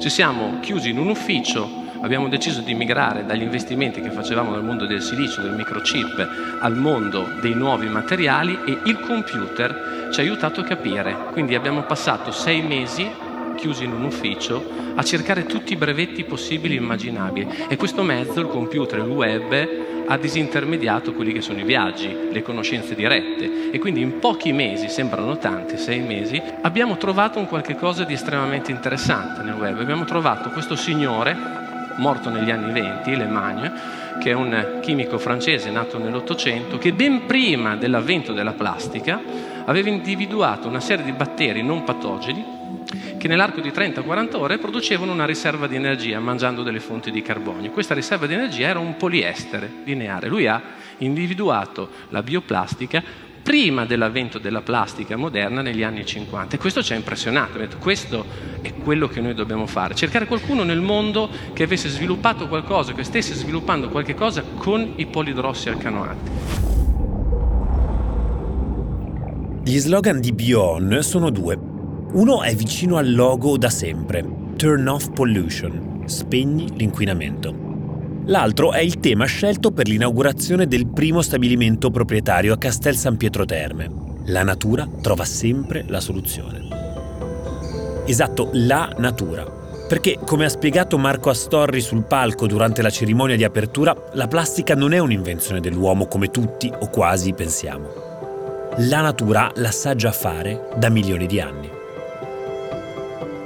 Ci siamo chiusi in un ufficio, abbiamo deciso di migrare dagli investimenti che facevamo nel mondo del silicio, del microchip, al mondo dei nuovi materiali e il computer ci ha aiutato a capire. Quindi abbiamo passato sei mesi chiusi in un ufficio a cercare tutti i brevetti possibili e immaginabili e questo mezzo, il computer, il web, ha disintermediato quelli che sono i viaggi, le conoscenze dirette e quindi in pochi mesi, sembrano tanti, sei mesi, abbiamo trovato un qualche cosa di estremamente interessante nel web. Abbiamo trovato questo signore, morto negli anni 20, Le Magne, che è un chimico francese nato nell'Ottocento, che ben prima dell'avvento della plastica aveva individuato una serie di batteri non patogeni che nell'arco di 30-40 ore producevano una riserva di energia mangiando delle fonti di carbonio. Questa riserva di energia era un poliestere lineare. Lui ha individuato la bioplastica prima dell'avvento della plastica moderna negli anni 50 e questo ci ha impressionato. Detto, questo è quello che noi dobbiamo fare, cercare qualcuno nel mondo che avesse sviluppato qualcosa, che stesse sviluppando qualche cosa con i polidrossi alcanoati. Gli slogan di Bion sono due. Uno è vicino al logo da sempre, Turn off pollution, spegni l'inquinamento. L'altro è il tema scelto per l'inaugurazione del primo stabilimento proprietario a Castel San Pietro Terme. La natura trova sempre la soluzione. Esatto, la natura. Perché, come ha spiegato Marco Astorri sul palco durante la cerimonia di apertura, la plastica non è un'invenzione dell'uomo come tutti o quasi pensiamo. La natura la sa già fare da milioni di anni.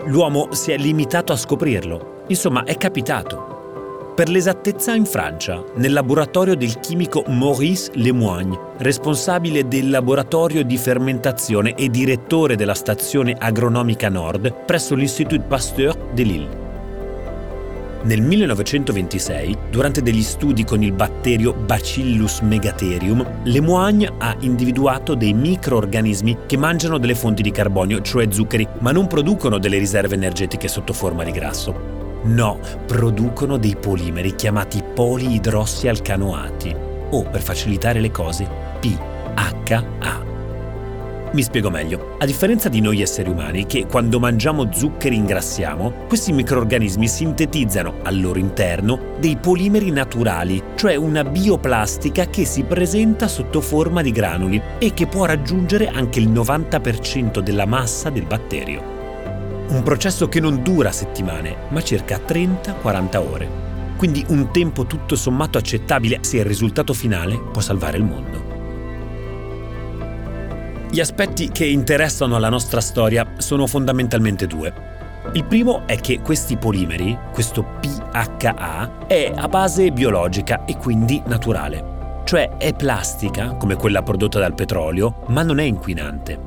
L'uomo si è limitato a scoprirlo, insomma è capitato. Per l'esattezza in Francia, nel laboratorio del chimico Maurice Lemoigne, responsabile del laboratorio di fermentazione e direttore della stazione agronomica Nord presso l'Institut Pasteur de Lille. Nel 1926, durante degli studi con il batterio Bacillus megatherium, Lemoigne ha individuato dei microorganismi che mangiano delle fonti di carbonio, cioè zuccheri, ma non producono delle riserve energetiche sotto forma di grasso. No, producono dei polimeri chiamati poliidrossialcanoati, o per facilitare le cose, PHA. Mi spiego meglio. A differenza di noi esseri umani, che quando mangiamo zuccheri ingrassiamo, questi microorganismi sintetizzano al loro interno dei polimeri naturali, cioè una bioplastica che si presenta sotto forma di granuli e che può raggiungere anche il 90% della massa del batterio. Un processo che non dura settimane, ma circa 30-40 ore. Quindi un tempo tutto sommato accettabile se il risultato finale può salvare il mondo. Gli aspetti che interessano alla nostra storia sono fondamentalmente due. Il primo è che questi polimeri, questo PHA, è a base biologica e quindi naturale. Cioè è plastica, come quella prodotta dal petrolio, ma non è inquinante.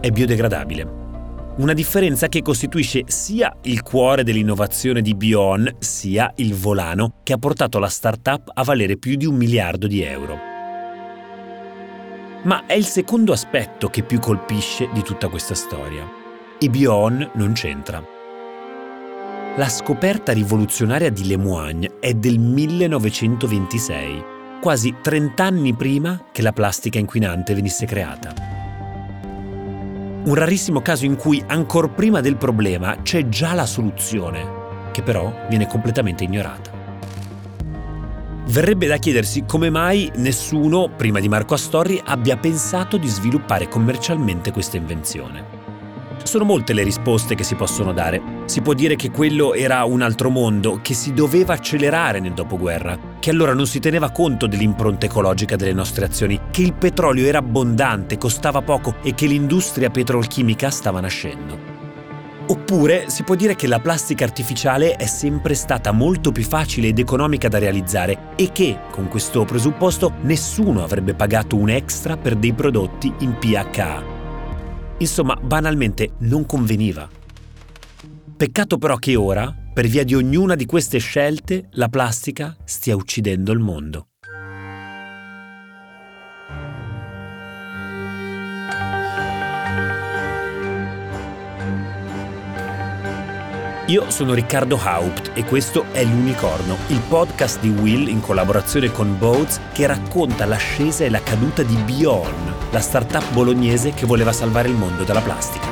È biodegradabile. Una differenza che costituisce sia il cuore dell'innovazione di Bion, sia il volano che ha portato la startup a valere più di un miliardo di euro. Ma è il secondo aspetto che più colpisce di tutta questa storia. E Bion non c'entra. La scoperta rivoluzionaria di Lemoigne è del 1926, quasi 30 anni prima che la plastica inquinante venisse creata. Un rarissimo caso in cui, ancora prima del problema, c'è già la soluzione, che però viene completamente ignorata. Verrebbe da chiedersi come mai nessuno, prima di Marco Astorri, abbia pensato di sviluppare commercialmente questa invenzione. Sono molte le risposte che si possono dare. Si può dire che quello era un altro mondo, che si doveva accelerare nel dopoguerra, che allora non si teneva conto dell'impronta ecologica delle nostre azioni, che il petrolio era abbondante, costava poco e che l'industria petrolchimica stava nascendo. Oppure si può dire che la plastica artificiale è sempre stata molto più facile ed economica da realizzare e che, con questo presupposto, nessuno avrebbe pagato un extra per dei prodotti in PHA. Insomma, banalmente non conveniva. Peccato però che ora, per via di ognuna di queste scelte, la plastica stia uccidendo il mondo. Io sono Riccardo Haupt e questo è L'Unicorno, il podcast di Will in collaborazione con Boats che racconta l'ascesa e la caduta di Bion, la startup bolognese che voleva salvare il mondo dalla plastica.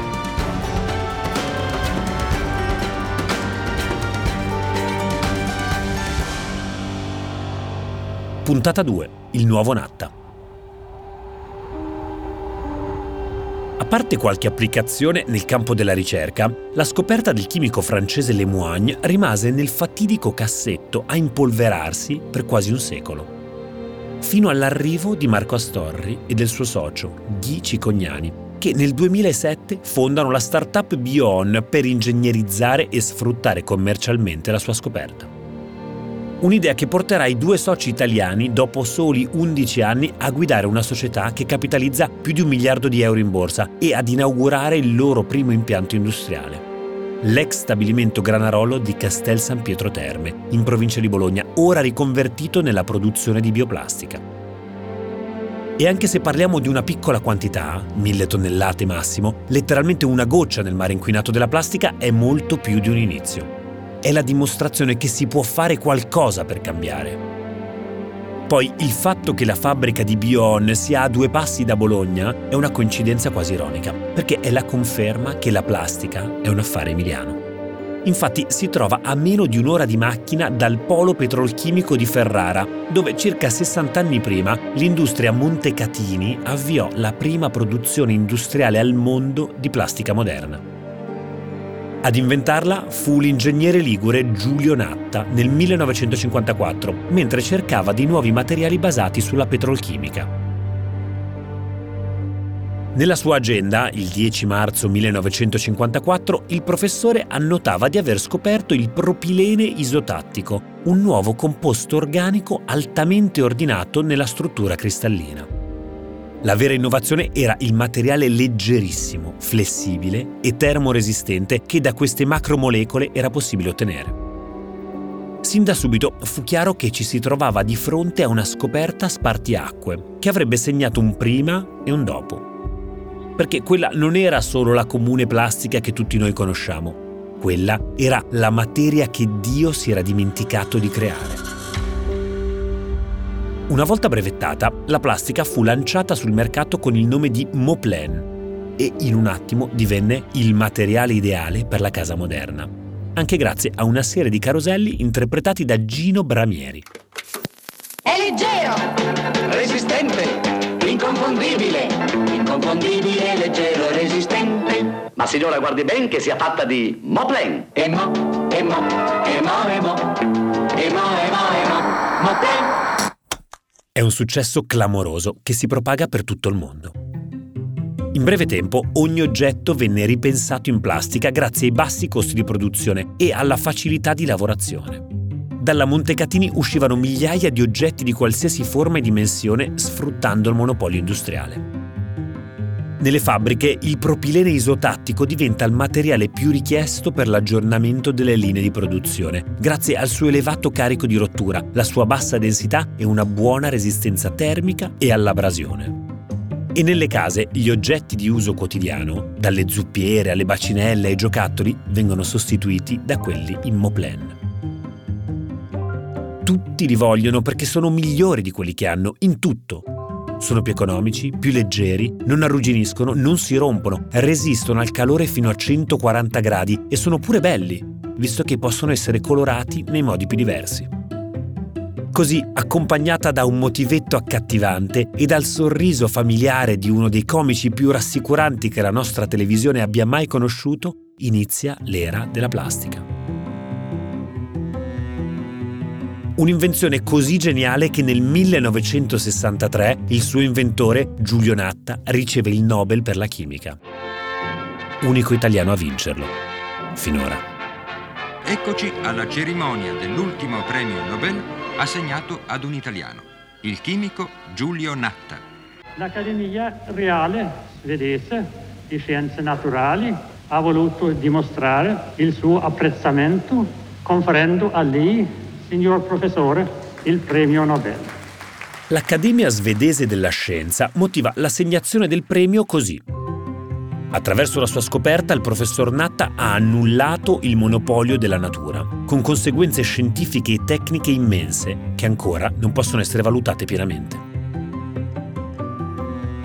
Puntata 2. Il nuovo Natta. A parte qualche applicazione nel campo della ricerca, la scoperta del chimico francese Lemoigne rimase nel fatidico cassetto a impolverarsi per quasi un secolo. Fino all'arrivo di Marco Astorri e del suo socio, Guy Cicognani, che nel 2007 fondano la startup Bion per ingegnerizzare e sfruttare commercialmente la sua scoperta. Un'idea che porterà i due soci italiani, dopo soli 11 anni, a guidare una società che capitalizza più di un miliardo di euro in borsa e ad inaugurare il loro primo impianto industriale. L'ex stabilimento Granarolo di Castel San Pietro Terme, in provincia di Bologna, ora riconvertito nella produzione di bioplastica. E anche se parliamo di una piccola quantità, mille tonnellate massimo, letteralmente una goccia nel mare inquinato della plastica è molto più di un inizio è la dimostrazione che si può fare qualcosa per cambiare. Poi il fatto che la fabbrica di Bion sia a due passi da Bologna è una coincidenza quasi ironica, perché è la conferma che la plastica è un affare emiliano. Infatti si trova a meno di un'ora di macchina dal polo petrolchimico di Ferrara, dove circa 60 anni prima l'industria Montecatini avviò la prima produzione industriale al mondo di plastica moderna. Ad inventarla fu l'ingegnere ligure Giulio Natta nel 1954, mentre cercava di nuovi materiali basati sulla petrolchimica. Nella sua agenda, il 10 marzo 1954, il professore annotava di aver scoperto il propilene isotattico, un nuovo composto organico altamente ordinato nella struttura cristallina. La vera innovazione era il materiale leggerissimo, flessibile e termoresistente che da queste macromolecole era possibile ottenere. Sin da subito fu chiaro che ci si trovava di fronte a una scoperta spartiacque, che avrebbe segnato un prima e un dopo. Perché quella non era solo la comune plastica che tutti noi conosciamo, quella era la materia che Dio si era dimenticato di creare. Una volta brevettata, la plastica fu lanciata sul mercato con il nome di Moplen e in un attimo divenne il materiale ideale per la casa moderna, anche grazie a una serie di caroselli interpretati da Gino Bramieri. È leggero, resistente, inconfondibile, inconfondibile, leggero, resistente. Ma signora guardi ben che sia fatta di Moplen. E mo, e mo, e mo, e mo, e mo, e mo, e mo, Moplen. È un successo clamoroso che si propaga per tutto il mondo. In breve tempo ogni oggetto venne ripensato in plastica grazie ai bassi costi di produzione e alla facilità di lavorazione. Dalla Montecatini uscivano migliaia di oggetti di qualsiasi forma e dimensione sfruttando il monopolio industriale. Nelle fabbriche il propilene isotattico diventa il materiale più richiesto per l'aggiornamento delle linee di produzione, grazie al suo elevato carico di rottura, la sua bassa densità e una buona resistenza termica e all'abrasione. E nelle case gli oggetti di uso quotidiano, dalle zuppiere alle bacinelle ai giocattoli, vengono sostituiti da quelli in Moplen. Tutti li vogliono perché sono migliori di quelli che hanno in tutto, sono più economici, più leggeri, non arrugginiscono, non si rompono, resistono al calore fino a 140 gradi e sono pure belli, visto che possono essere colorati nei modi più diversi. Così, accompagnata da un motivetto accattivante e dal sorriso familiare di uno dei comici più rassicuranti che la nostra televisione abbia mai conosciuto, inizia l'era della plastica. Un'invenzione così geniale che nel 1963 il suo inventore, Giulio Natta, riceve il Nobel per la chimica. Unico italiano a vincerlo. Finora. Eccoci alla cerimonia dell'ultimo premio Nobel assegnato ad un italiano, il chimico Giulio Natta. L'Accademia Reale svedese di Scienze Naturali ha voluto dimostrare il suo apprezzamento conferendo a lei signor professore, il premio Nobel. L'Accademia svedese della scienza motiva l'assegnazione del premio così. Attraverso la sua scoperta il professor Natta ha annullato il monopolio della natura, con conseguenze scientifiche e tecniche immense che ancora non possono essere valutate pienamente.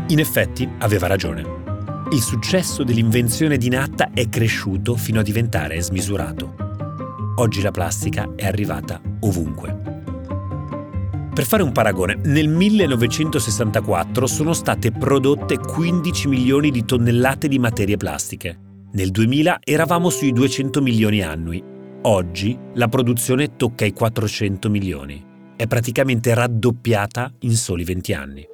In effetti aveva ragione. Il successo dell'invenzione di Natta è cresciuto fino a diventare smisurato. Oggi la plastica è arrivata ovunque. Per fare un paragone, nel 1964 sono state prodotte 15 milioni di tonnellate di materie plastiche. Nel 2000 eravamo sui 200 milioni annui. Oggi la produzione tocca i 400 milioni. È praticamente raddoppiata in soli 20 anni.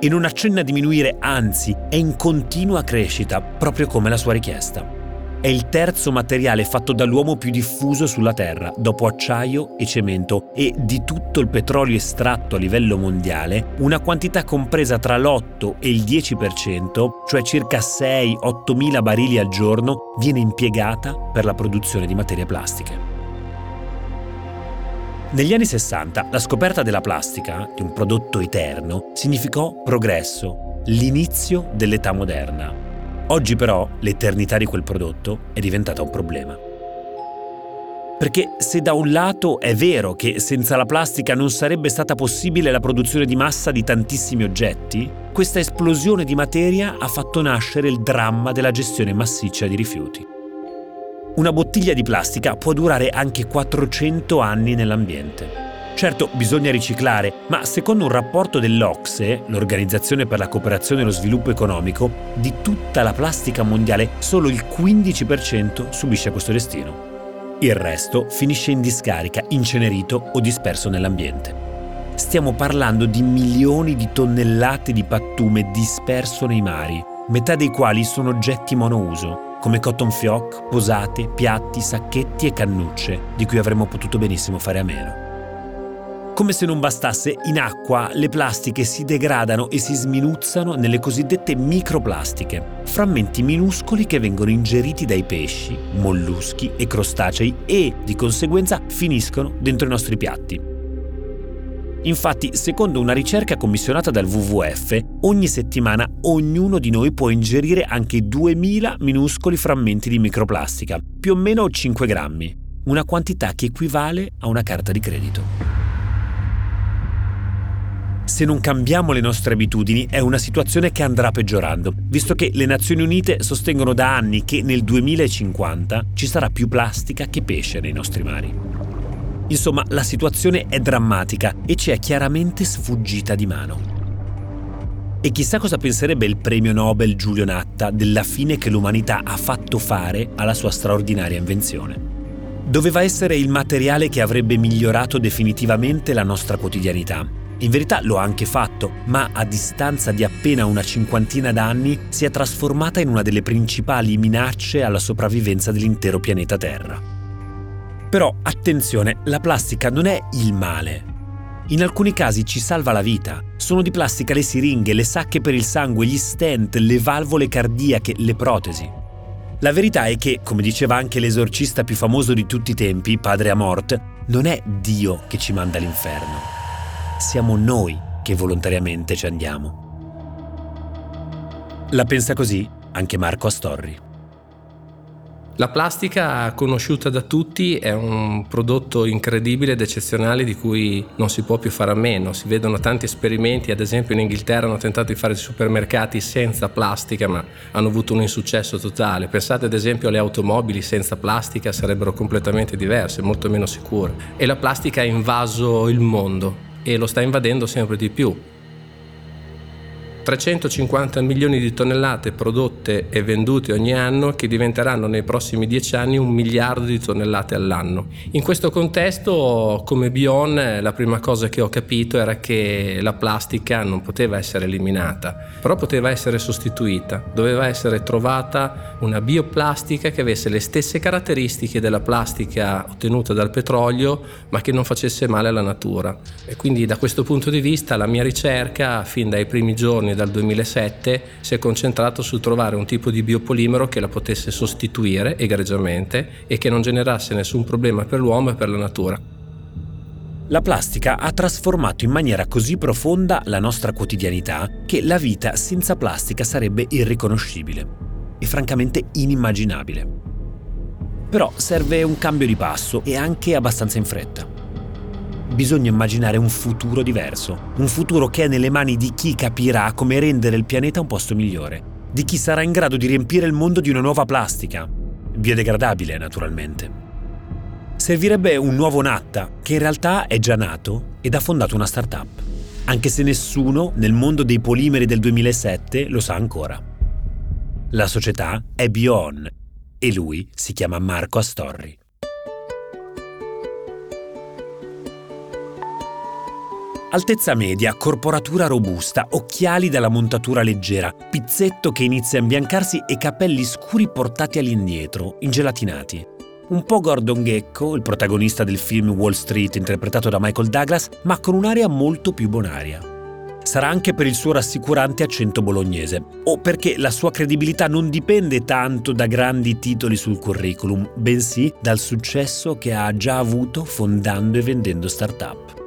E non accenna a diminuire, anzi è in continua crescita, proprio come la sua richiesta. È il terzo materiale fatto dall'uomo più diffuso sulla Terra, dopo acciaio e cemento, e di tutto il petrolio estratto a livello mondiale, una quantità compresa tra l'8 e il 10%, cioè circa 6-8 mila barili al giorno, viene impiegata per la produzione di materie plastiche. Negli anni 60 la scoperta della plastica, di un prodotto eterno, significò progresso, l'inizio dell'età moderna. Oggi però l'eternità di quel prodotto è diventata un problema. Perché se da un lato è vero che senza la plastica non sarebbe stata possibile la produzione di massa di tantissimi oggetti, questa esplosione di materia ha fatto nascere il dramma della gestione massiccia di rifiuti. Una bottiglia di plastica può durare anche 400 anni nell'ambiente. Certo, bisogna riciclare, ma secondo un rapporto dell'Ocse, l'Organizzazione per la cooperazione e lo sviluppo economico, di tutta la plastica mondiale solo il 15% subisce questo destino. Il resto finisce in discarica, incenerito o disperso nell'ambiente. Stiamo parlando di milioni di tonnellate di pattume disperso nei mari, metà dei quali sono oggetti monouso, come cotton fioc, posate, piatti, sacchetti e cannucce, di cui avremmo potuto benissimo fare a meno. Come se non bastasse, in acqua le plastiche si degradano e si sminuzzano nelle cosiddette microplastiche, frammenti minuscoli che vengono ingeriti dai pesci, molluschi e crostacei e, di conseguenza, finiscono dentro i nostri piatti. Infatti, secondo una ricerca commissionata dal WWF, ogni settimana ognuno di noi può ingerire anche 2000 minuscoli frammenti di microplastica, più o meno 5 grammi, una quantità che equivale a una carta di credito. Se non cambiamo le nostre abitudini è una situazione che andrà peggiorando, visto che le Nazioni Unite sostengono da anni che nel 2050 ci sarà più plastica che pesce nei nostri mari. Insomma, la situazione è drammatica e ci è chiaramente sfuggita di mano. E chissà cosa penserebbe il premio Nobel Giulio Natta della fine che l'umanità ha fatto fare alla sua straordinaria invenzione. Doveva essere il materiale che avrebbe migliorato definitivamente la nostra quotidianità in verità lo ha anche fatto, ma a distanza di appena una cinquantina d'anni si è trasformata in una delle principali minacce alla sopravvivenza dell'intero pianeta Terra. Però attenzione, la plastica non è il male. In alcuni casi ci salva la vita. Sono di plastica le siringhe, le sacche per il sangue, gli stent, le valvole cardiache, le protesi. La verità è che, come diceva anche l'esorcista più famoso di tutti i tempi, padre Amort, non è Dio che ci manda all'inferno siamo noi che volontariamente ci andiamo. La pensa così anche Marco Astorri. La plastica conosciuta da tutti è un prodotto incredibile ed eccezionale di cui non si può più fare a meno. Si vedono tanti esperimenti, ad esempio in Inghilterra hanno tentato di fare supermercati senza plastica ma hanno avuto un insuccesso totale. Pensate ad esempio alle automobili senza plastica sarebbero completamente diverse, molto meno sicure. E la plastica ha invaso il mondo e lo sta invadendo sempre di più. 350 milioni di tonnellate prodotte e vendute ogni anno che diventeranno nei prossimi dieci anni un miliardo di tonnellate all'anno. In questo contesto, come Bion, la prima cosa che ho capito era che la plastica non poteva essere eliminata, però poteva essere sostituita. Doveva essere trovata una bioplastica che avesse le stesse caratteristiche della plastica ottenuta dal petrolio, ma che non facesse male alla natura. E quindi da questo punto di vista la mia ricerca, fin dai primi giorni dal 2007 si è concentrato sul trovare un tipo di biopolimero che la potesse sostituire egregiamente e che non generasse nessun problema per l'uomo e per la natura. La plastica ha trasformato in maniera così profonda la nostra quotidianità che la vita senza plastica sarebbe irriconoscibile e francamente inimmaginabile. Però serve un cambio di passo e anche abbastanza in fretta bisogna immaginare un futuro diverso, un futuro che è nelle mani di chi capirà come rendere il pianeta un posto migliore, di chi sarà in grado di riempire il mondo di una nuova plastica, biodegradabile naturalmente. Servirebbe un nuovo Natta, che in realtà è già nato ed ha fondato una startup, anche se nessuno nel mondo dei polimeri del 2007 lo sa ancora. La società è Bion e lui si chiama Marco Astorri. Altezza media, corporatura robusta, occhiali dalla montatura leggera, pizzetto che inizia a imbiancarsi e capelli scuri portati all'indietro, ingelatinati. Un po' Gordon Gecko, il protagonista del film Wall Street interpretato da Michael Douglas, ma con un'aria molto più bonaria. Sarà anche per il suo rassicurante accento bolognese, o perché la sua credibilità non dipende tanto da grandi titoli sul curriculum, bensì dal successo che ha già avuto fondando e vendendo start-up.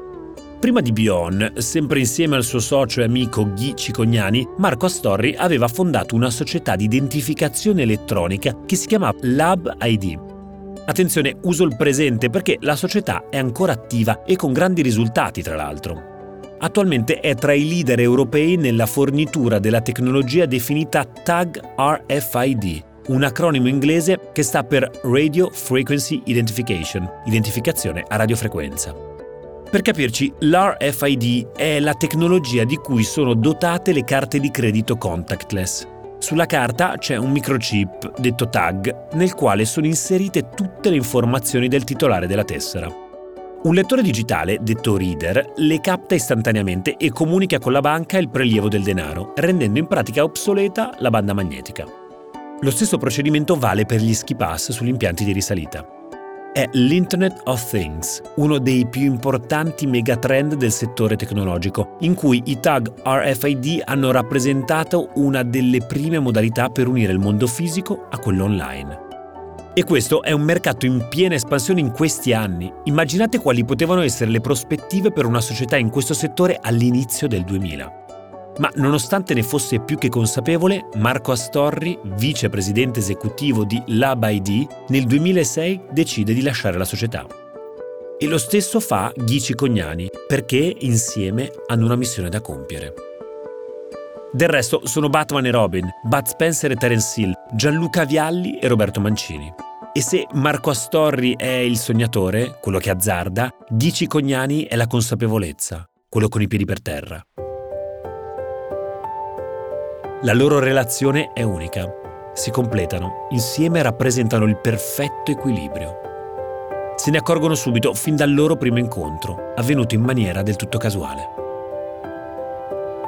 Prima di Bion, sempre insieme al suo socio e amico Ghi Cicognani, Marco Astorri aveva fondato una società di identificazione elettronica che si chiamava Lab ID. Attenzione, uso il presente perché la società è ancora attiva e con grandi risultati, tra l'altro. Attualmente è tra i leader europei nella fornitura della tecnologia definita Tag RFID, un acronimo inglese che sta per Radio Frequency Identification, identificazione a radiofrequenza. Per capirci, l'RFID è la tecnologia di cui sono dotate le carte di credito contactless. Sulla carta c'è un microchip, detto tag, nel quale sono inserite tutte le informazioni del titolare della tessera. Un lettore digitale, detto reader, le capta istantaneamente e comunica con la banca il prelievo del denaro, rendendo in pratica obsoleta la banda magnetica. Lo stesso procedimento vale per gli ski sugli impianti di risalita è l'Internet of Things, uno dei più importanti megatrend del settore tecnologico, in cui i tag RFID hanno rappresentato una delle prime modalità per unire il mondo fisico a quello online. E questo è un mercato in piena espansione in questi anni. Immaginate quali potevano essere le prospettive per una società in questo settore all'inizio del 2000. Ma nonostante ne fosse più che consapevole, Marco Astorri, vicepresidente esecutivo di LabID, nel 2006 decide di lasciare la società. E lo stesso fa Ghici Cognani, perché insieme hanno una missione da compiere. Del resto sono Batman e Robin, Bud Spencer e Terence Hill, Gianluca Vialli e Roberto Mancini. E se Marco Astorri è il sognatore, quello che azzarda, Ghici Cognani è la consapevolezza, quello con i piedi per terra. La loro relazione è unica. Si completano, insieme rappresentano il perfetto equilibrio. Se ne accorgono subito fin dal loro primo incontro, avvenuto in maniera del tutto casuale.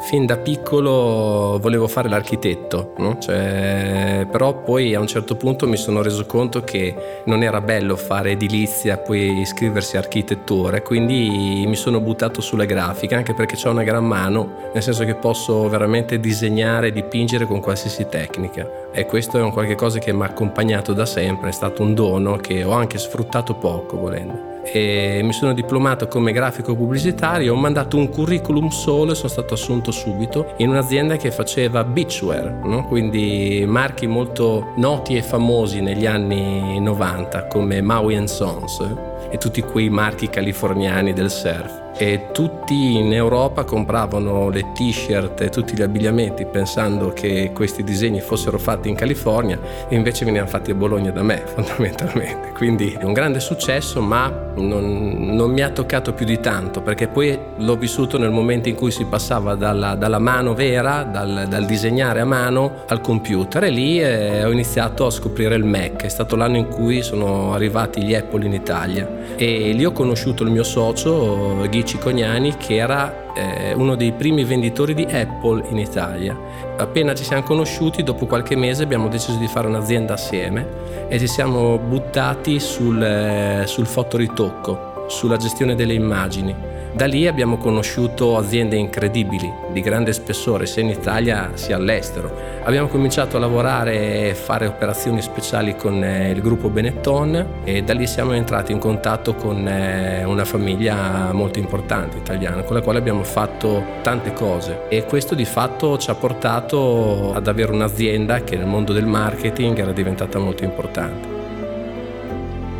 Fin da piccolo volevo fare l'architetto, no? cioè, però poi a un certo punto mi sono reso conto che non era bello fare edilizia poi iscriversi a architettura, quindi mi sono buttato sulle grafiche, anche perché ho una gran mano, nel senso che posso veramente disegnare e dipingere con qualsiasi tecnica. E questo è un qualche cosa che mi ha accompagnato da sempre, è stato un dono che ho anche sfruttato poco volendo e mi sono diplomato come grafico pubblicitario, ho mandato un curriculum solo e sono stato assunto subito in un'azienda che faceva beachwear, no? quindi marchi molto noti e famosi negli anni 90 come Maui Sons eh? e tutti quei marchi californiani del surf e tutti in Europa compravano le t-shirt e tutti gli abbigliamenti pensando che questi disegni fossero fatti in California e invece venivano fatti a Bologna da me fondamentalmente. Quindi è un grande successo ma non, non, mi ha toccato più di tanto perché poi l'ho vissuto nel momento in cui si passava dalla, dalla mano vera, dal, dal, disegnare a mano al computer e lì eh, ho iniziato a scoprire il Mac. È stato l'anno in cui sono arrivati gli Apple in Italia e lì ho conosciuto il mio socio Ghi Cicognani che era eh, uno dei primi venditori di Apple in Italia. Appena ci siamo conosciuti, dopo qualche mese abbiamo deciso di fare un'azienda assieme e ci siamo buttati sul, eh, sul fotoritocco, sulla gestione delle immagini da lì abbiamo conosciuto aziende incredibili, di grande spessore, sia in Italia sia all'estero. Abbiamo cominciato a lavorare e fare operazioni speciali con eh, il gruppo Benetton e da lì siamo entrati in contatto con eh, una famiglia molto importante italiana, con la quale abbiamo fatto tante cose e questo di fatto ci ha portato ad avere un'azienda che nel mondo del marketing era diventata molto importante.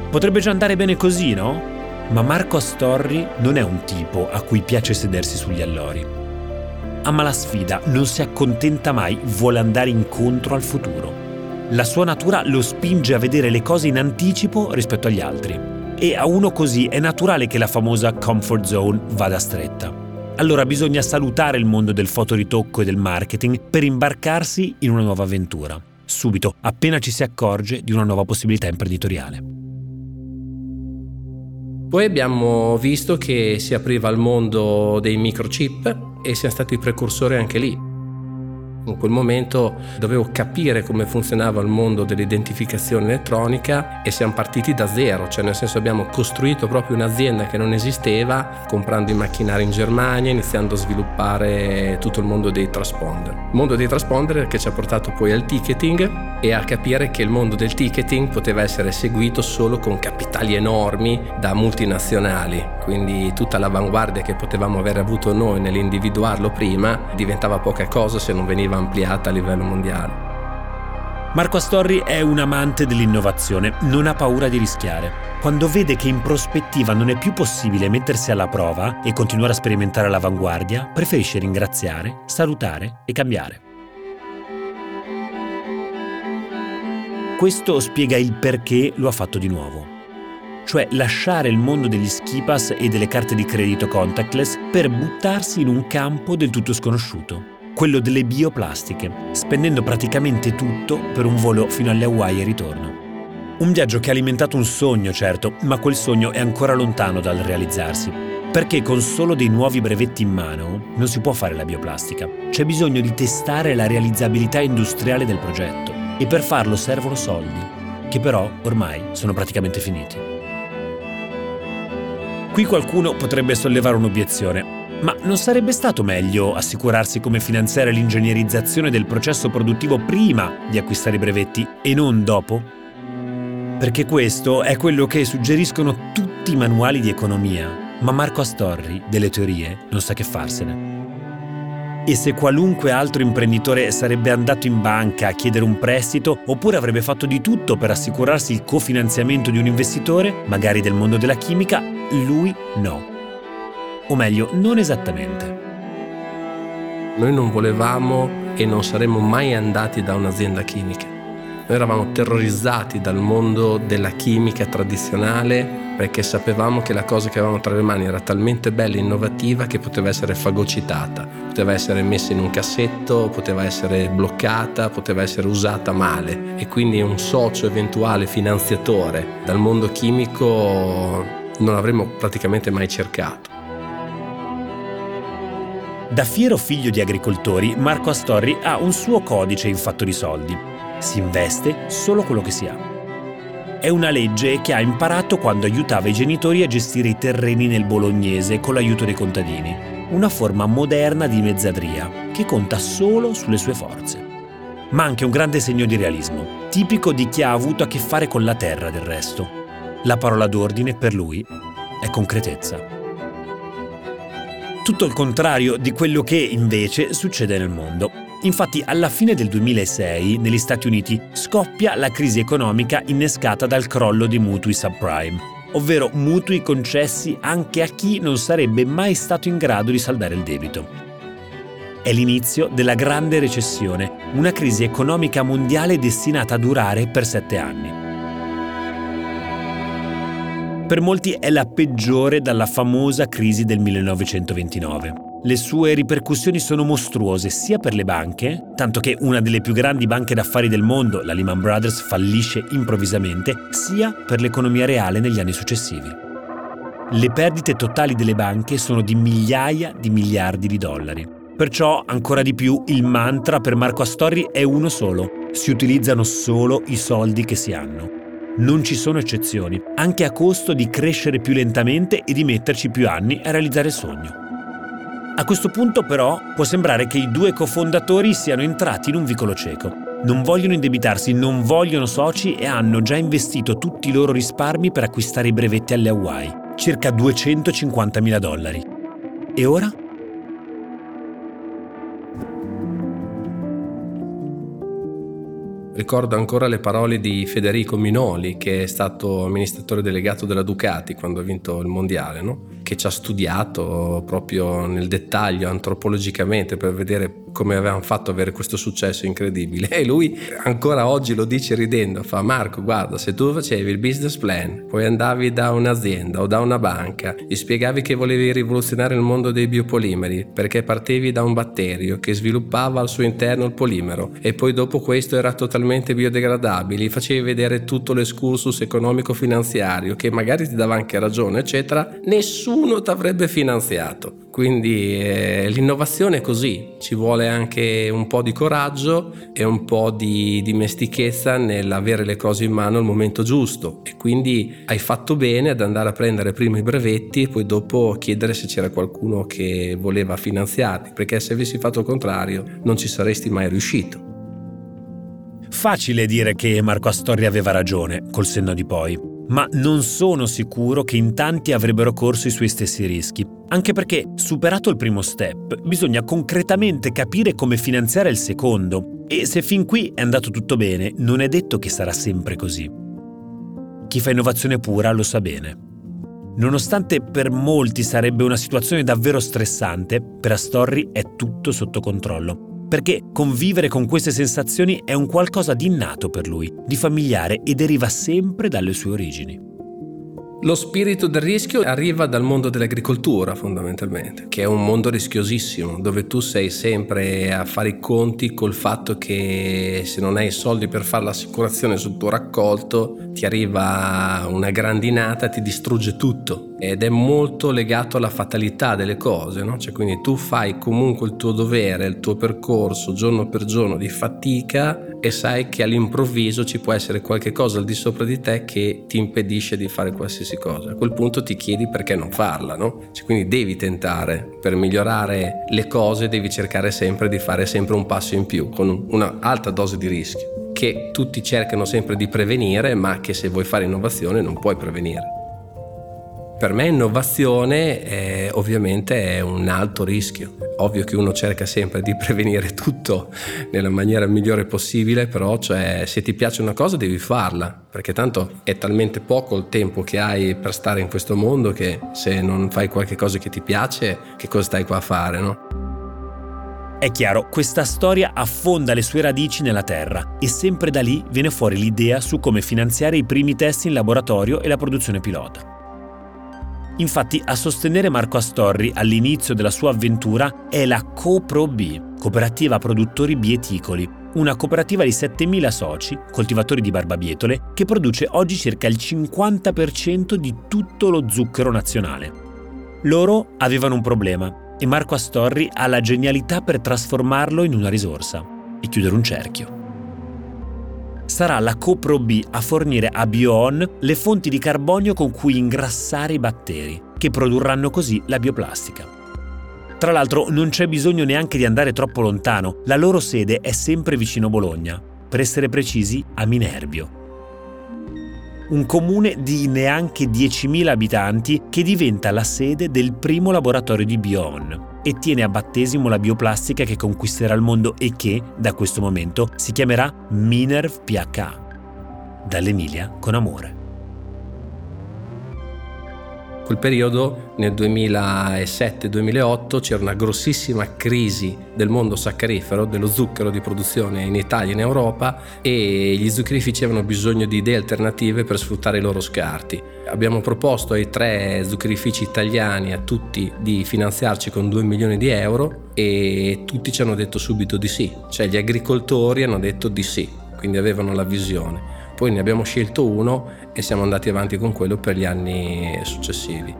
Potrebbe già andare bene così, no? Ma Marco Astorri non è un tipo a cui piace sedersi sugli allori. Ama la sfida, non si accontenta mai, vuole andare incontro al futuro. La sua natura lo spinge a vedere le cose in anticipo rispetto agli altri. e a uno così è naturale che la famosa comfort zone vada stretta. Allora bisogna salutare il mondo del fotoritocco e del marketing per imbarcarsi in una nuova avventura, subito, appena ci si accorge di una nuova possibilità imprenditoriale. Poi abbiamo visto che si apriva il mondo dei microchip e siamo stati precursori anche lì. In quel momento dovevo capire come funzionava il mondo dell'identificazione elettronica e siamo partiti da zero, cioè nel senso abbiamo costruito proprio un'azienda che non esisteva, comprando i macchinari in Germania, iniziando a sviluppare tutto il mondo dei transponder. Il mondo dei transponder che ci ha portato poi al ticketing e a capire che il mondo del ticketing poteva essere seguito solo con capitali enormi da multinazionali, quindi tutta l'avanguardia che potevamo aver avuto noi nell'individuarlo prima diventava poca cosa se non veniva ampliata a livello mondiale. Marco Astorri è un amante dell'innovazione, non ha paura di rischiare. Quando vede che in prospettiva non è più possibile mettersi alla prova e continuare a sperimentare all'avanguardia, preferisce ringraziare, salutare e cambiare. Questo spiega il perché lo ha fatto di nuovo. Cioè lasciare il mondo degli skipas e delle carte di credito contactless per buttarsi in un campo del tutto sconosciuto quello delle bioplastiche, spendendo praticamente tutto per un volo fino alle Hawaii e ritorno. Un viaggio che ha alimentato un sogno, certo, ma quel sogno è ancora lontano dal realizzarsi. Perché con solo dei nuovi brevetti in mano non si può fare la bioplastica. C'è bisogno di testare la realizzabilità industriale del progetto e per farlo servono soldi, che però ormai sono praticamente finiti. Qui qualcuno potrebbe sollevare un'obiezione, ma non sarebbe stato meglio assicurarsi come finanziare l'ingegnerizzazione del processo produttivo prima di acquistare i brevetti e non dopo? Perché questo è quello che suggeriscono tutti i manuali di economia, ma Marco Astorri delle teorie non sa che farsene. E se qualunque altro imprenditore sarebbe andato in banca a chiedere un prestito oppure avrebbe fatto di tutto per assicurarsi il cofinanziamento di un investitore, magari del mondo della chimica, lui no o meglio, non esattamente. Noi non volevamo e non saremmo mai andati da un'azienda chimica. Noi eravamo terrorizzati dal mondo della chimica tradizionale perché sapevamo che la cosa che avevamo tra le mani era talmente bella e innovativa che poteva essere fagocitata, poteva essere messa in un cassetto, poteva essere bloccata, poteva essere usata male e quindi un socio eventuale finanziatore dal mondo chimico non avremmo praticamente mai cercato. Da fiero figlio di agricoltori, Marco Astorri ha un suo codice in fatto di soldi. Si investe solo quello che si ha. È una legge che ha imparato quando aiutava i genitori a gestire i terreni nel bolognese con l'aiuto dei contadini. Una forma moderna di mezzadria che conta solo sulle sue forze. Ma anche un grande segno di realismo, tipico di chi ha avuto a che fare con la terra del resto. La parola d'ordine per lui è concretezza tutto il contrario di quello che invece succede nel mondo. Infatti alla fine del 2006 negli Stati Uniti scoppia la crisi economica innescata dal crollo dei mutui subprime, ovvero mutui concessi anche a chi non sarebbe mai stato in grado di saldare il debito. È l'inizio della grande recessione, una crisi economica mondiale destinata a durare per sette anni per molti è la peggiore dalla famosa crisi del 1929. Le sue ripercussioni sono mostruose sia per le banche, tanto che una delle più grandi banche d'affari del mondo, la Lehman Brothers, fallisce improvvisamente, sia per l'economia reale negli anni successivi. Le perdite totali delle banche sono di migliaia di miliardi di dollari. Perciò, ancora di più, il mantra per Marco Astorri è uno solo. Si utilizzano solo i soldi che si hanno. Non ci sono eccezioni, anche a costo di crescere più lentamente e di metterci più anni a realizzare il sogno. A questo punto però può sembrare che i due cofondatori siano entrati in un vicolo cieco. Non vogliono indebitarsi, non vogliono soci e hanno già investito tutti i loro risparmi per acquistare i brevetti alle Hawaii, circa 250 mila dollari. E ora? Ricordo ancora le parole di Federico Minoli, che è stato amministratore delegato della Ducati quando ha vinto il mondiale, no? Che ci ha studiato proprio nel dettaglio antropologicamente per vedere come avevamo fatto avere questo successo incredibile. E lui ancora oggi lo dice ridendo fa Marco guarda se tu facevi il business plan poi andavi da un'azienda o da una banca gli spiegavi che volevi rivoluzionare il mondo dei biopolimeri perché partevi da un batterio che sviluppava al suo interno il polimero e poi dopo questo era totalmente biodegradabile gli facevi vedere tutto l'escursus economico finanziario che magari ti dava anche ragione eccetera nessuno ti avrebbe finanziato quindi eh, l'innovazione è così, ci vuole anche un po' di coraggio e un po' di dimestichezza nell'avere le cose in mano al momento giusto. E quindi hai fatto bene ad andare a prendere prima i brevetti e poi dopo chiedere se c'era qualcuno che voleva finanziarti, perché se avessi fatto il contrario non ci saresti mai riuscito. Facile dire che Marco Astorri aveva ragione, col senno di poi ma non sono sicuro che in tanti avrebbero corso i suoi stessi rischi, anche perché, superato il primo step, bisogna concretamente capire come finanziare il secondo, e se fin qui è andato tutto bene, non è detto che sarà sempre così. Chi fa innovazione pura lo sa bene. Nonostante per molti sarebbe una situazione davvero stressante, per Astorri è tutto sotto controllo perché convivere con queste sensazioni è un qualcosa di innato per lui, di familiare e deriva sempre dalle sue origini. Lo spirito del rischio arriva dal mondo dell'agricoltura fondamentalmente, che è un mondo rischiosissimo, dove tu sei sempre a fare i conti col fatto che se non hai i soldi per fare l'assicurazione sul tuo raccolto, ti arriva una grandinata, ti distrugge tutto ed è molto legato alla fatalità delle cose, no? cioè, quindi tu fai comunque il tuo dovere, il tuo percorso giorno per giorno di fatica e sai che all'improvviso ci può essere qualche cosa al di sopra di te che ti impedisce di fare qualsiasi cosa. A quel punto ti chiedi perché non farla, no? Cioè, quindi devi tentare, per migliorare le cose devi cercare sempre di fare sempre un passo in più, con un'alta dose di rischio, che tutti cercano sempre di prevenire, ma che se vuoi fare innovazione non puoi prevenire. Per me innovazione è, ovviamente è un alto rischio. Ovvio che uno cerca sempre di prevenire tutto nella maniera migliore possibile, però cioè, se ti piace una cosa devi farla, perché tanto è talmente poco il tempo che hai per stare in questo mondo che se non fai qualche cosa che ti piace, che cosa stai qua a fare, no? È chiaro, questa storia affonda le sue radici nella Terra e sempre da lì viene fuori l'idea su come finanziare i primi test in laboratorio e la produzione pilota. Infatti a sostenere Marco Astorri all'inizio della sua avventura è la CoProB, Cooperativa Produttori Bieticoli, una cooperativa di 7.000 soci, coltivatori di barbabietole, che produce oggi circa il 50% di tutto lo zucchero nazionale. Loro avevano un problema e Marco Astorri ha la genialità per trasformarlo in una risorsa e chiudere un cerchio sarà la CoProB a fornire a BioOn le fonti di carbonio con cui ingrassare i batteri, che produrranno così la bioplastica. Tra l'altro non c'è bisogno neanche di andare troppo lontano, la loro sede è sempre vicino Bologna, per essere precisi a Minerbio. Un comune di neanche 10.000 abitanti che diventa la sede del primo laboratorio di BioOn, e tiene a battesimo la bioplastica che conquisterà il mondo e che, da questo momento, si chiamerà Minerv PH. Dall'Emilia con amore quel periodo, nel 2007-2008, c'era una grossissima crisi del mondo saccarifero, dello zucchero di produzione in Italia e in Europa e gli zuccherifici avevano bisogno di idee alternative per sfruttare i loro scarti. Abbiamo proposto ai tre zuccherifici italiani, a tutti, di finanziarci con 2 milioni di euro e tutti ci hanno detto subito di sì, cioè gli agricoltori hanno detto di sì, quindi avevano la visione. Poi ne abbiamo scelto uno e siamo andati avanti con quello per gli anni successivi.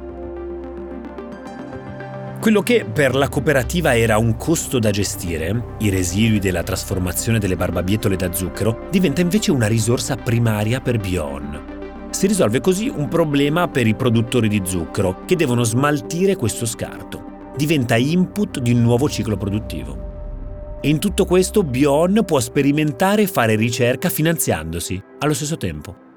Quello che per la cooperativa era un costo da gestire, i residui della trasformazione delle barbabietole da zucchero, diventa invece una risorsa primaria per Bion. Si risolve così un problema per i produttori di zucchero che devono smaltire questo scarto. Diventa input di un nuovo ciclo produttivo. E in tutto questo Bion può sperimentare e fare ricerca finanziandosi allo stesso tempo.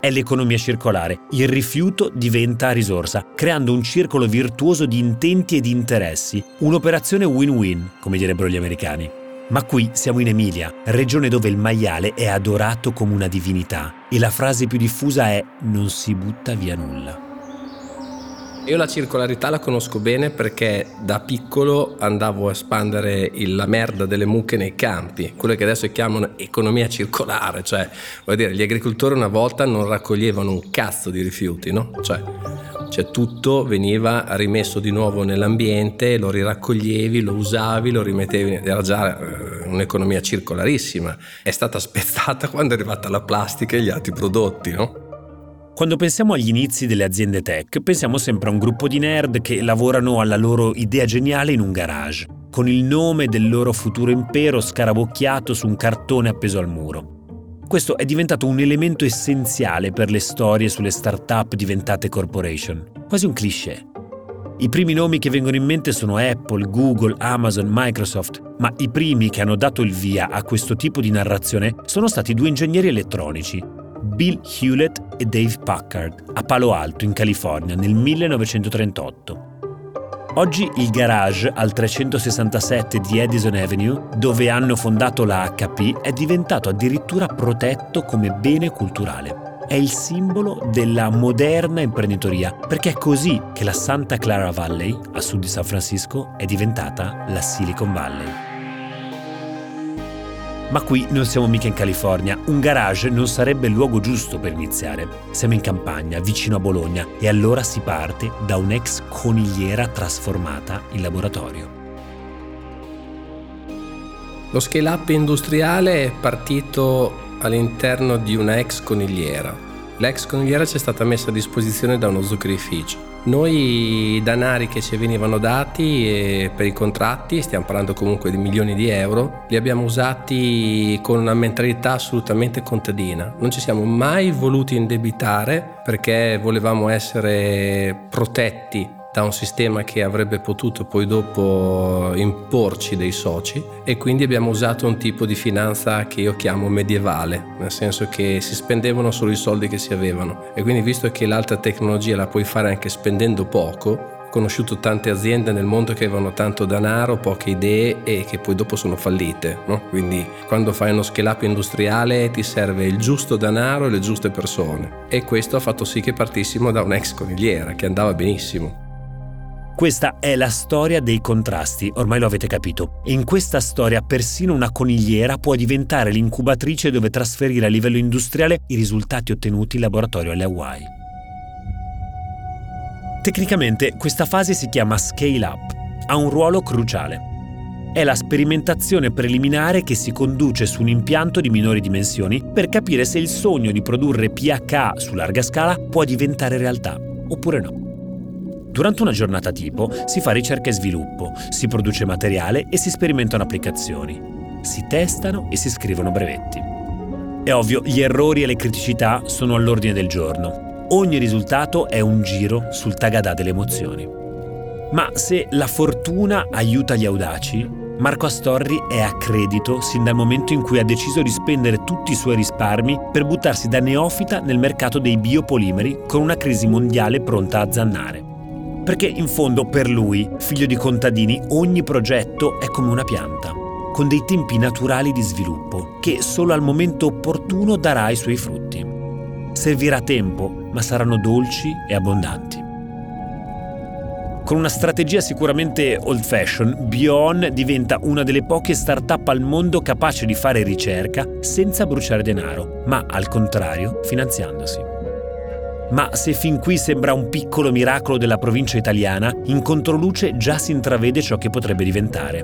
È l'economia circolare, il rifiuto diventa risorsa, creando un circolo virtuoso di intenti e di interessi, un'operazione win-win, come direbbero gli americani. Ma qui siamo in Emilia, regione dove il maiale è adorato come una divinità e la frase più diffusa è non si butta via nulla. Io la circolarità la conosco bene perché da piccolo andavo a espandere il- la merda delle mucche nei campi, quello che adesso chiamano economia circolare, cioè vuol dire gli agricoltori una volta non raccoglievano un cazzo di rifiuti, no? Cioè, cioè tutto veniva rimesso di nuovo nell'ambiente, lo riraccoglievi, lo usavi, lo rimettevi, era già eh, un'economia circolarissima. È stata spezzata quando è arrivata la plastica e gli altri prodotti, no? Quando pensiamo agli inizi delle aziende tech, pensiamo sempre a un gruppo di nerd che lavorano alla loro idea geniale in un garage, con il nome del loro futuro impero scarabocchiato su un cartone appeso al muro. Questo è diventato un elemento essenziale per le storie sulle start-up diventate corporation, quasi un cliché. I primi nomi che vengono in mente sono Apple, Google, Amazon, Microsoft, ma i primi che hanno dato il via a questo tipo di narrazione sono stati due ingegneri elettronici, Bill Hewlett e Dave Packard, a Palo Alto, in California, nel 1938. Oggi il garage al 367 di Edison Avenue, dove hanno fondato la HP, è diventato addirittura protetto come bene culturale. È il simbolo della moderna imprenditoria, perché è così che la Santa Clara Valley, a sud di San Francisco, è diventata la Silicon Valley. Ma qui non siamo mica in California, un garage non sarebbe il luogo giusto per iniziare. Siamo in campagna, vicino a Bologna, e allora si parte da un'ex conigliera trasformata in laboratorio. Lo scale up industriale è partito all'interno di una ex conigliera. L'ex conigliera ci è stata messa a disposizione da uno zuccherificio. Noi i danari che ci venivano dati eh, per i contratti, stiamo parlando comunque di milioni di euro, li abbiamo usati con una mentalità assolutamente contadina. Non ci siamo mai voluti indebitare perché volevamo essere protetti da un sistema che avrebbe potuto poi dopo imporci dei soci e quindi abbiamo usato un tipo di finanza che io chiamo medievale, nel senso che si spendevano solo i soldi che si avevano e quindi visto che l'alta tecnologia la puoi fare anche spendendo poco, ho conosciuto tante aziende nel mondo che avevano tanto denaro, poche idee e che poi dopo sono fallite. No? Quindi quando fai uno scale up industriale ti serve il giusto denaro e le giuste persone. E questo ha fatto sì che partissimo da un'ex conigliera che andava benissimo. Questa è la storia dei contrasti, ormai lo avete capito. E in questa storia persino una conigliera può diventare l'incubatrice dove trasferire a livello industriale i risultati ottenuti in laboratorio alle Hawaii. Tecnicamente questa fase si chiama scale up, ha un ruolo cruciale. È la sperimentazione preliminare che si conduce su un impianto di minori dimensioni per capire se il sogno di produrre pH su larga scala può diventare realtà oppure no. Durante una giornata tipo si fa ricerca e sviluppo, si produce materiale e si sperimentano applicazioni. Si testano e si scrivono brevetti. È ovvio, gli errori e le criticità sono all'ordine del giorno. Ogni risultato è un giro sul tagadà delle emozioni. Ma se la fortuna aiuta gli audaci, Marco Astorri è a credito sin dal momento in cui ha deciso di spendere tutti i suoi risparmi per buttarsi da neofita nel mercato dei biopolimeri con una crisi mondiale pronta a zannare. Perché in fondo per lui, figlio di contadini, ogni progetto è come una pianta, con dei tempi naturali di sviluppo, che solo al momento opportuno darà i suoi frutti. Servirà tempo, ma saranno dolci e abbondanti. Con una strategia sicuramente old fashion, Bion diventa una delle poche start-up al mondo capace di fare ricerca senza bruciare denaro, ma al contrario finanziandosi. Ma se fin qui sembra un piccolo miracolo della provincia italiana, in controluce già si intravede ciò che potrebbe diventare.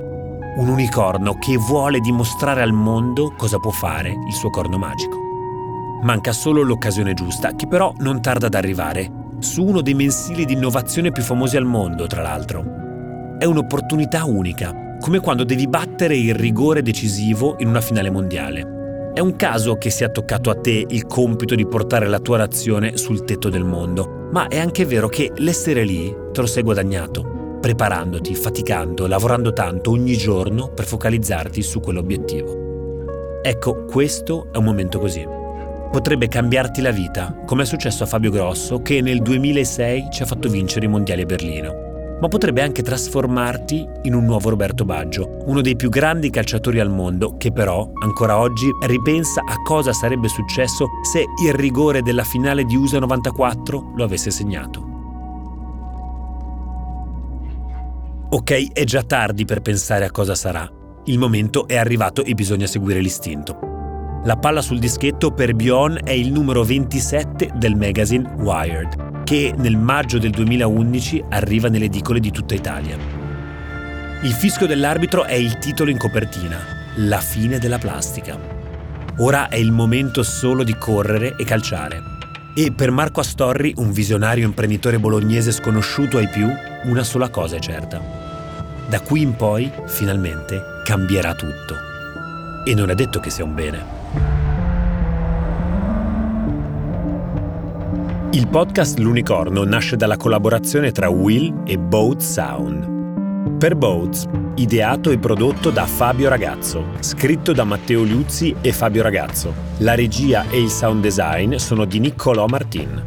Un unicorno che vuole dimostrare al mondo cosa può fare il suo corno magico. Manca solo l'occasione giusta, che però non tarda ad arrivare, su uno dei mensili di innovazione più famosi al mondo, tra l'altro. È un'opportunità unica, come quando devi battere il rigore decisivo in una finale mondiale. È un caso che sia toccato a te il compito di portare la tua nazione sul tetto del mondo, ma è anche vero che l'essere lì te lo sei guadagnato, preparandoti, faticando, lavorando tanto ogni giorno per focalizzarti su quell'obiettivo. Ecco, questo è un momento così. Potrebbe cambiarti la vita, come è successo a Fabio Grosso, che nel 2006 ci ha fatto vincere i mondiali a Berlino ma potrebbe anche trasformarti in un nuovo Roberto Baggio, uno dei più grandi calciatori al mondo, che però ancora oggi ripensa a cosa sarebbe successo se il rigore della finale di USA 94 lo avesse segnato. Ok, è già tardi per pensare a cosa sarà. Il momento è arrivato e bisogna seguire l'istinto. La palla sul dischetto per Bjorn è il numero 27 del magazine Wired, che nel maggio del 2011 arriva nelle edicole di tutta Italia. Il fischio dell'arbitro è il titolo in copertina, La fine della plastica. Ora è il momento solo di correre e calciare. E per Marco Astorri, un visionario imprenditore bolognese sconosciuto ai più, una sola cosa è certa. Da qui in poi, finalmente, cambierà tutto. E non è detto che sia un bene. Il podcast L'Unicorno nasce dalla collaborazione tra Will e Boat Sound. Per Boats, ideato e prodotto da Fabio Ragazzo, scritto da Matteo Liuzzi e Fabio Ragazzo. La regia e il sound design sono di Niccolò Martin.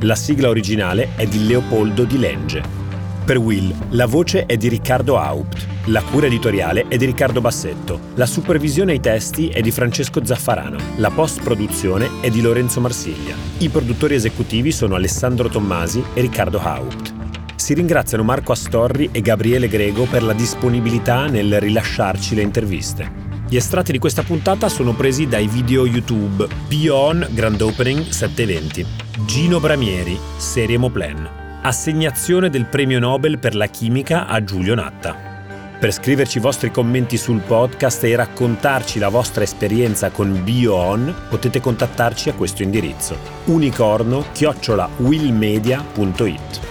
La sigla originale è di Leopoldo Di Lenge. Per Will, la voce è di Riccardo Haupt, la cura editoriale è di Riccardo Bassetto, la supervisione ai testi è di Francesco Zaffarano, la post-produzione è di Lorenzo Marsiglia. I produttori esecutivi sono Alessandro Tommasi e Riccardo Haupt si ringraziano Marco Astorri e Gabriele Grego per la disponibilità nel rilasciarci le interviste. Gli estratti di questa puntata sono presi dai video YouTube Pion Grand Opening 720, Gino Bramieri, Serie Moplen, assegnazione del premio Nobel per la chimica a Giulio Natta. Per scriverci i vostri commenti sul podcast e raccontarci la vostra esperienza con BioOn potete contattarci a questo indirizzo unicorno-willmedia.it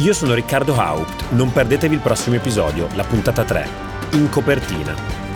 io sono Riccardo Haupt, non perdetevi il prossimo episodio, la puntata 3, in copertina.